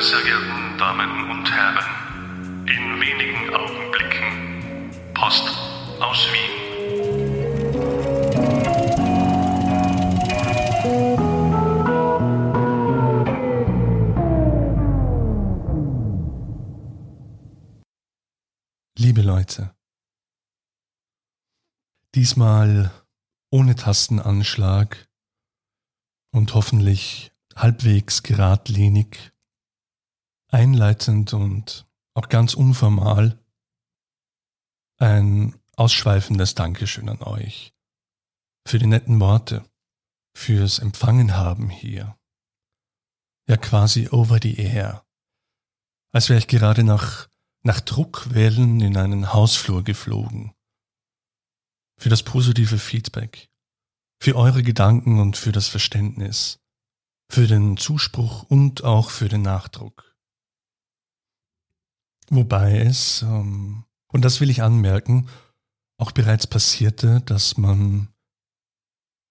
verehrten Damen und Herren, in wenigen Augenblicken Post aus Wien. Liebe Leute, diesmal ohne Tastenanschlag und hoffentlich halbwegs geradlinig, einleitend und auch ganz unformal ein ausschweifendes Dankeschön an euch für die netten Worte, fürs Empfangen haben hier. Ja, quasi over the air. Als wäre ich gerade nach, nach Druckwellen in einen Hausflur geflogen. Für das positive Feedback, für eure Gedanken und für das Verständnis, für den Zuspruch und auch für den Nachdruck. Wobei es, ähm, und das will ich anmerken, auch bereits passierte, dass man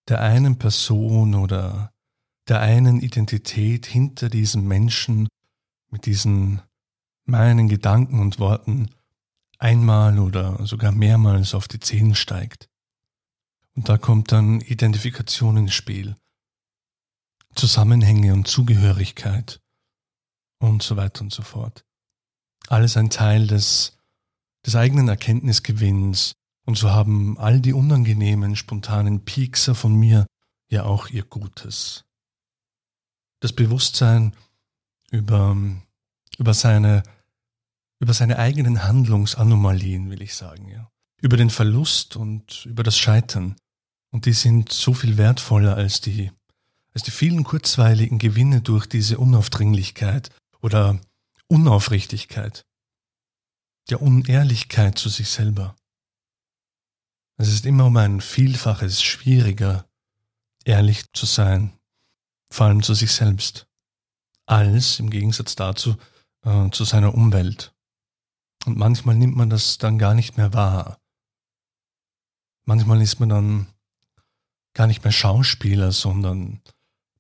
der einen Person oder der einen Identität hinter diesem Menschen mit diesen meinen Gedanken und Worten einmal oder sogar mehrmals auf die Zehen steigt. Und da kommt dann Identifikation ins Spiel, Zusammenhänge und Zugehörigkeit und so weiter und so fort. Alles ein Teil des, des eigenen Erkenntnisgewinns, und so haben all die unangenehmen, spontanen Piekser von mir ja auch ihr Gutes. Das Bewusstsein über, über seine, über seine eigenen Handlungsanomalien, will ich sagen, ja. Über den Verlust und über das Scheitern. Und die sind so viel wertvoller als die, als die vielen kurzweiligen Gewinne durch diese Unaufdringlichkeit oder Unaufrichtigkeit, der Unehrlichkeit zu sich selber. Es ist immer um ein Vielfaches schwieriger, ehrlich zu sein, vor allem zu sich selbst, als im Gegensatz dazu äh, zu seiner Umwelt. Und manchmal nimmt man das dann gar nicht mehr wahr. Manchmal ist man dann gar nicht mehr Schauspieler, sondern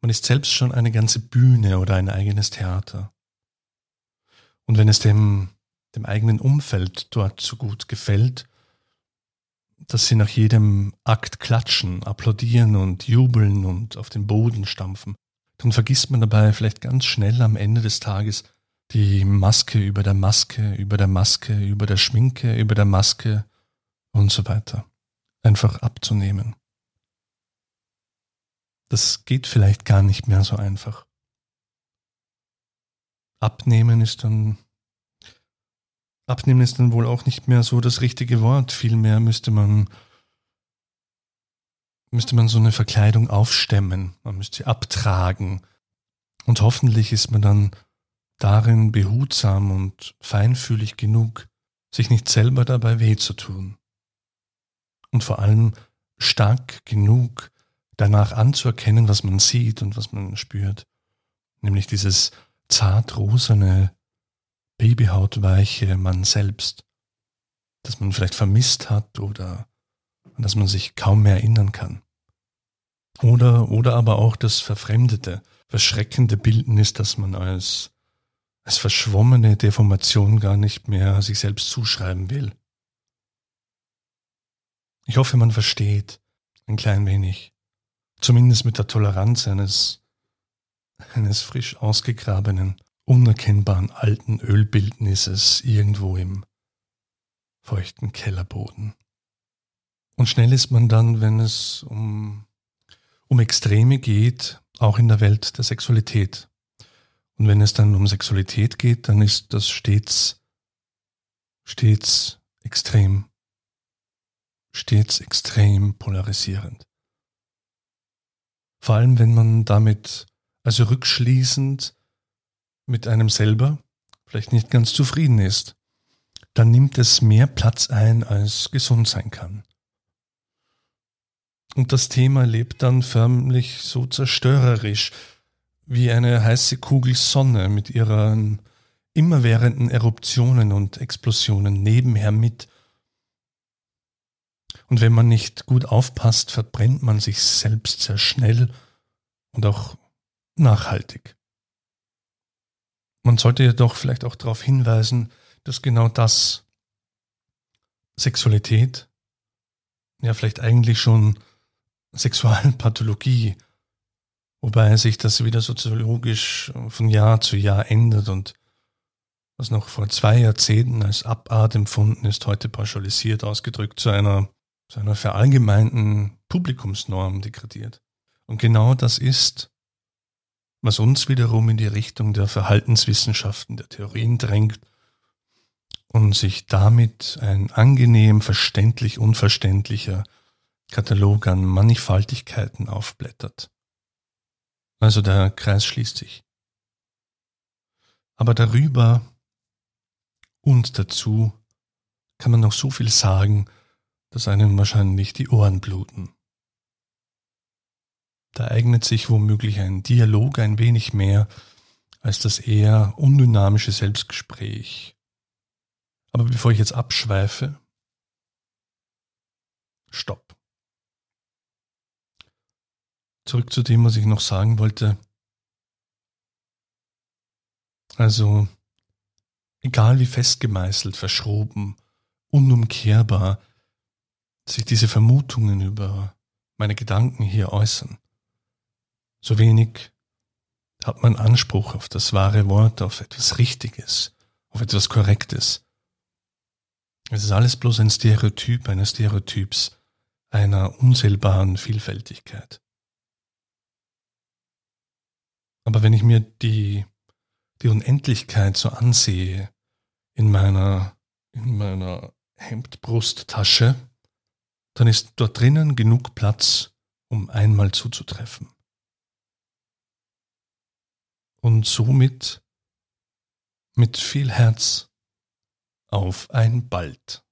man ist selbst schon eine ganze Bühne oder ein eigenes Theater. Und wenn es dem, dem eigenen Umfeld dort so gut gefällt, dass sie nach jedem Akt klatschen, applaudieren und jubeln und auf den Boden stampfen, dann vergisst man dabei vielleicht ganz schnell am Ende des Tages die Maske über der Maske, über der Maske, über der Schminke, über der Maske und so weiter. Einfach abzunehmen. Das geht vielleicht gar nicht mehr so einfach. Abnehmen ist dann Abnehmen ist dann wohl auch nicht mehr so das richtige Wort. Vielmehr müsste man, müsste man so eine Verkleidung aufstemmen. Man müsste sie abtragen. Und hoffentlich ist man dann darin behutsam und feinfühlig genug, sich nicht selber dabei weh zu tun. Und vor allem stark genug, danach anzuerkennen, was man sieht und was man spürt. Nämlich dieses zart rosane, babyhautweiche Mann selbst, das man vielleicht vermisst hat oder an das man sich kaum mehr erinnern kann. Oder, oder aber auch das verfremdete, verschreckende Bildnis, das man als, als verschwommene Deformation gar nicht mehr sich selbst zuschreiben will. Ich hoffe, man versteht ein klein wenig, zumindest mit der Toleranz eines, eines frisch ausgegrabenen unerkennbaren alten Ölbildnisses irgendwo im feuchten Kellerboden. Und schnell ist man dann, wenn es um, um Extreme geht, auch in der Welt der Sexualität. Und wenn es dann um Sexualität geht, dann ist das stets, stets extrem, stets extrem polarisierend. Vor allem, wenn man damit also rückschließend mit einem selber vielleicht nicht ganz zufrieden ist, dann nimmt es mehr Platz ein, als gesund sein kann. Und das Thema lebt dann förmlich so zerstörerisch wie eine heiße Kugel Sonne mit ihren immerwährenden Eruptionen und Explosionen nebenher mit. Und wenn man nicht gut aufpasst, verbrennt man sich selbst sehr schnell und auch nachhaltig. man sollte jedoch vielleicht auch darauf hinweisen, dass genau das Sexualität ja vielleicht eigentlich schon Sexualpathologie, wobei sich das wieder soziologisch von Jahr zu Jahr ändert und was noch vor zwei Jahrzehnten als Abart empfunden ist, heute pauschalisiert ausgedrückt zu einer, zu einer verallgemeinten Publikumsnorm degradiert. Und genau das ist, was uns wiederum in die Richtung der Verhaltenswissenschaften, der Theorien drängt und sich damit ein angenehm verständlich unverständlicher Katalog an Mannigfaltigkeiten aufblättert. Also der Kreis schließt sich. Aber darüber und dazu kann man noch so viel sagen, dass einem wahrscheinlich die Ohren bluten. Da eignet sich womöglich ein Dialog ein wenig mehr als das eher undynamische Selbstgespräch. Aber bevor ich jetzt abschweife, stopp. Zurück zu dem, was ich noch sagen wollte. Also, egal wie festgemeißelt, verschroben, unumkehrbar sich diese Vermutungen über meine Gedanken hier äußern, so wenig hat man Anspruch auf das wahre Wort, auf etwas Richtiges, auf etwas Korrektes. Es ist alles bloß ein Stereotyp eines Stereotyps, einer unzählbaren Vielfältigkeit. Aber wenn ich mir die, die Unendlichkeit so ansehe in meiner, in meiner Hemdbrusttasche, dann ist dort drinnen genug Platz, um einmal zuzutreffen. Und somit mit viel Herz auf ein Bald.